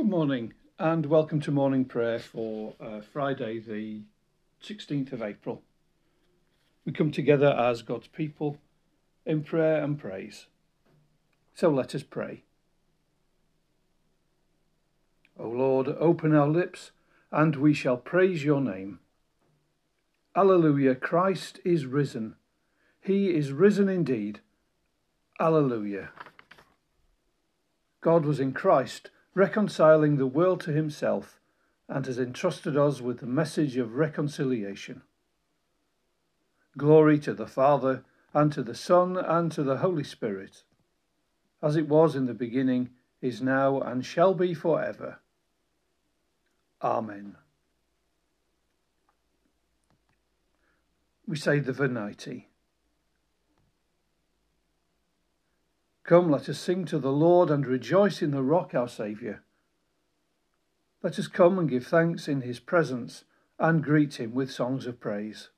Good morning and welcome to morning prayer for uh, Friday, the 16th of April. We come together as God's people in prayer and praise. So let us pray. O Lord, open our lips and we shall praise your name. Alleluia, Christ is risen. He is risen indeed. Alleluia. God was in Christ reconciling the world to himself, and has entrusted us with the message of reconciliation. Glory to the Father, and to the Son, and to the Holy Spirit, as it was in the beginning, is now, and shall be for ever. Amen. We say the Venite. Come, let us sing to the Lord and rejoice in the rock, our Saviour. Let us come and give thanks in his presence and greet him with songs of praise.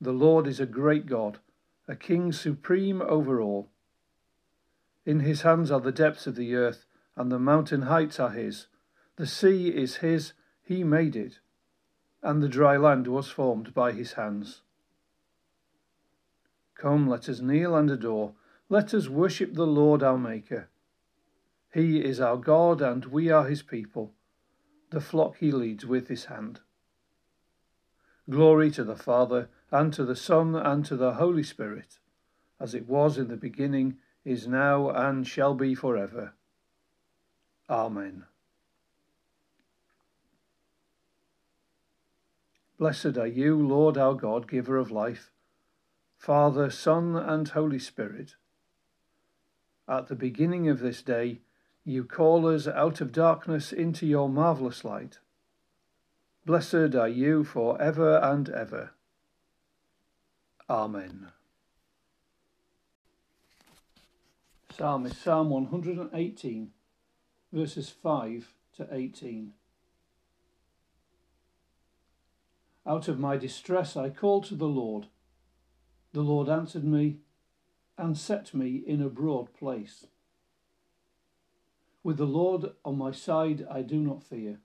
The Lord is a great God, a King supreme over all. In his hands are the depths of the earth, and the mountain heights are his. The sea is his, he made it, and the dry land was formed by his hands. Come, let us kneel and adore let us worship the Lord our Maker. He is our God, and we are his people, the flock he leads with his hand. Glory to the Father, and to the Son, and to the Holy Spirit, as it was in the beginning, is now, and shall be for ever. Amen. Blessed are you, Lord our God, giver of life, Father, Son, and Holy Spirit at the beginning of this day, you call us out of darkness into your marvellous light. Blessed are you for ever and ever. Amen. Psalm is Psalm 118, verses 5 to 18. Out of my distress I called to the Lord. The Lord answered me and set me in a broad place. With the Lord on my side, I do not fear.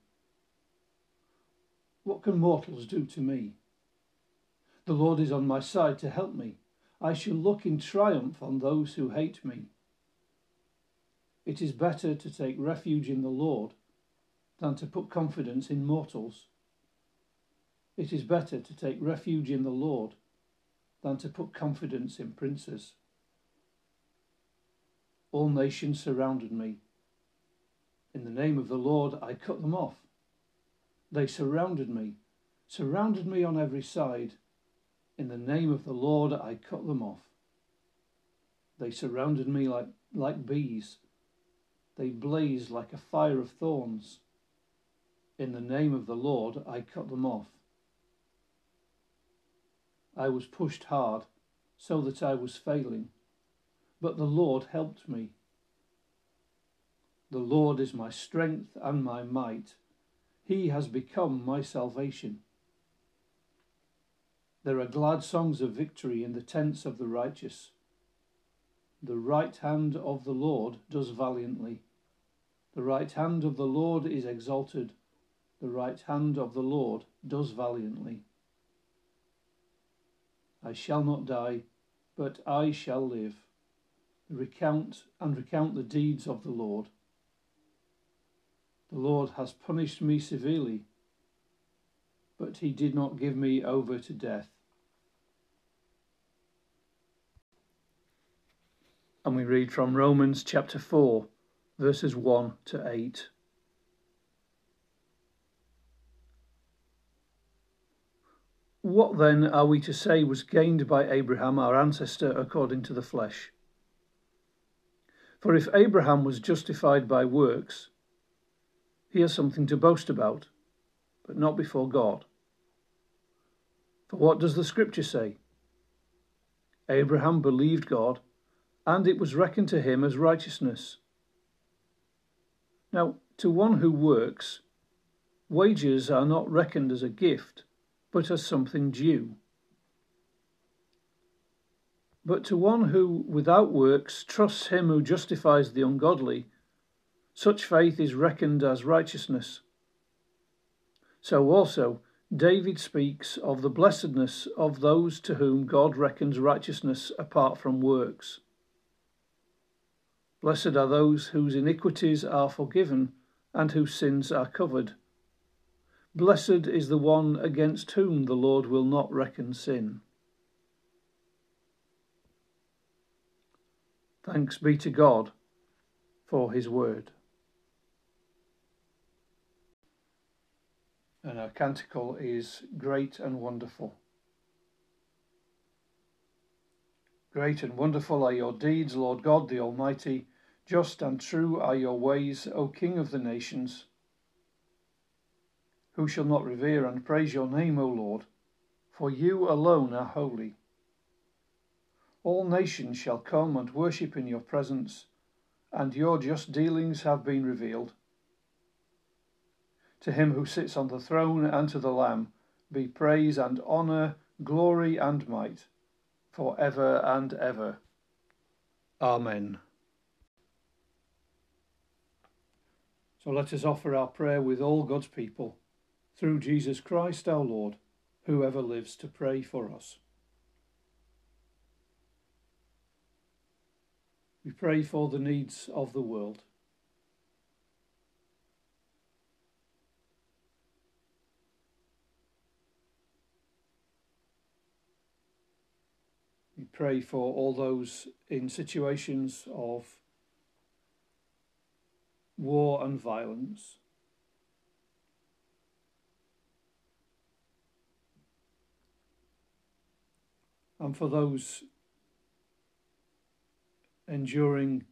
What can mortals do to me? The Lord is on my side to help me. I shall look in triumph on those who hate me. It is better to take refuge in the Lord than to put confidence in mortals. It is better to take refuge in the Lord than to put confidence in princes. All nations surrounded me. In the name of the Lord, I cut them off. They surrounded me, surrounded me on every side. In the name of the Lord, I cut them off. They surrounded me like, like bees. They blazed like a fire of thorns. In the name of the Lord, I cut them off. I was pushed hard, so that I was failing but the Lord helped me. The Lord is my strength and my might. He has become my salvation. There are glad songs of victory in the tents of the righteous. The right hand of the Lord does valiantly. The right hand of the Lord is exalted. The right hand of the Lord does valiantly. I shall not die, but I shall live recount and recount the deeds of the Lord. The Lord has punished me severely, but he did not give me over to death. And we read from Romans chapter 4, verses 1 to 8. What then are we to say was gained by Abraham, our ancestor, according to the flesh? For if Abraham was justified by works, he has something to boast about, but not before God. For what does the Scripture say? Abraham believed God, and it was reckoned to him as righteousness. Now, to one who works, wages are not reckoned as a gift, but as something due. But to one who, without works, trusts him who justifies the ungodly, Such faith is reckoned as righteousness. So also, David speaks of the blessedness of those to whom God reckons righteousness apart from works. Blessed are those whose iniquities are forgiven and whose sins are covered. Blessed is the one against whom the Lord will not reckon sin. Thanks be to God for his word. And our canticle is Great and Wonderful. Great and wonderful are your deeds, Lord God the Almighty. Just and true are your ways, O King of the nations. Who shall not revere and praise your name, O Lord? For you alone are holy. All nations shall come and worship in your presence, and your just dealings have been revealed. To him who sits on the throne and to the Lamb be praise and honour, glory and might, for ever and ever. Amen. So let us offer our prayer with all God's people, through Jesus Christ our Lord, who ever lives to pray for us. We pray for the needs of the world. We pray for all those in situations of war and violence. And for those enduring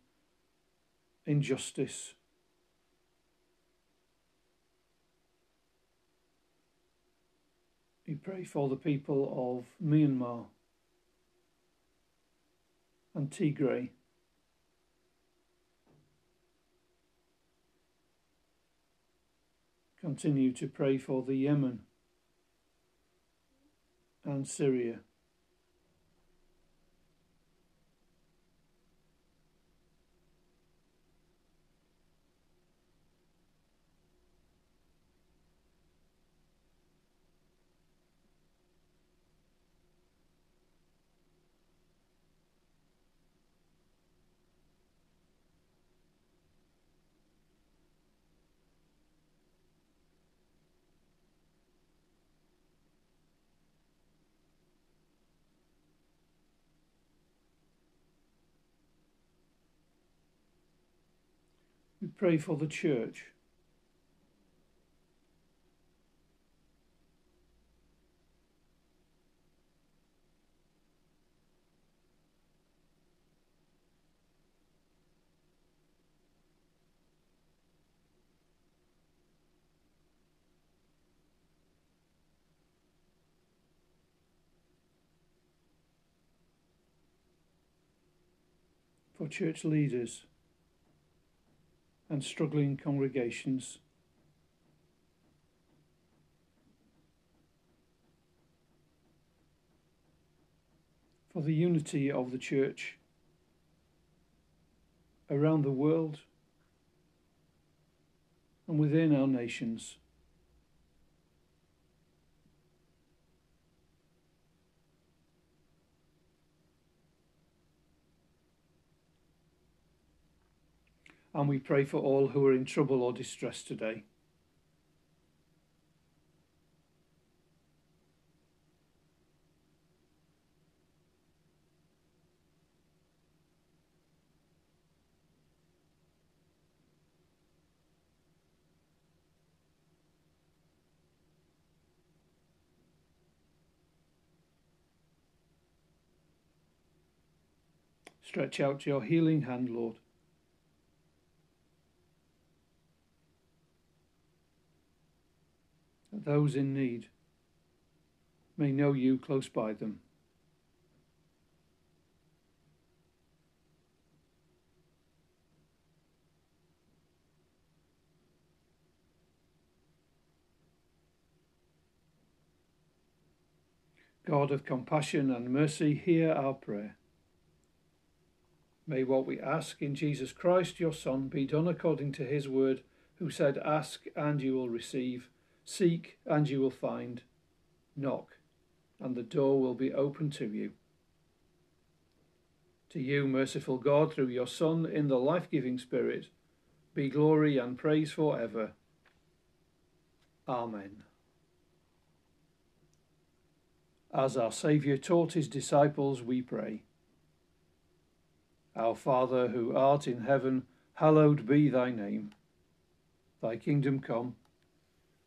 injustice. We pray for the people of Myanmar and Tigray. Continue to pray for the Yemen and Syria. Pray for the church. For church leaders and struggling congregations. For the unity of the Church around the world and within our nations. And we pray for all who are in trouble or distress today. Stretch out your healing hand, Lord. Those in need may know you close by them. God of compassion and mercy, hear our prayer. May what we ask in Jesus Christ, your Son, be done according to his word, who said, Ask and you will receive, seek and you will find, knock and the door will be open to you. To you, merciful God, through your Son, in the life giving Spirit, be glory and praise for ever. Amen. As our Saviour taught his disciples, we pray. Our Father, who art in heaven, hallowed be thy name. Thy kingdom come,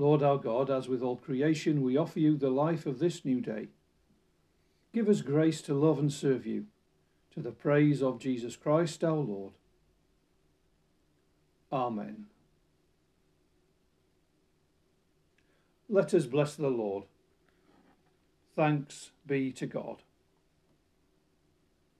Lord our God, as with all creation, we offer you the life of this new day. Give us grace to love and serve you, to the praise of Jesus Christ our Lord. Amen. Let us bless the Lord. Thanks be to God.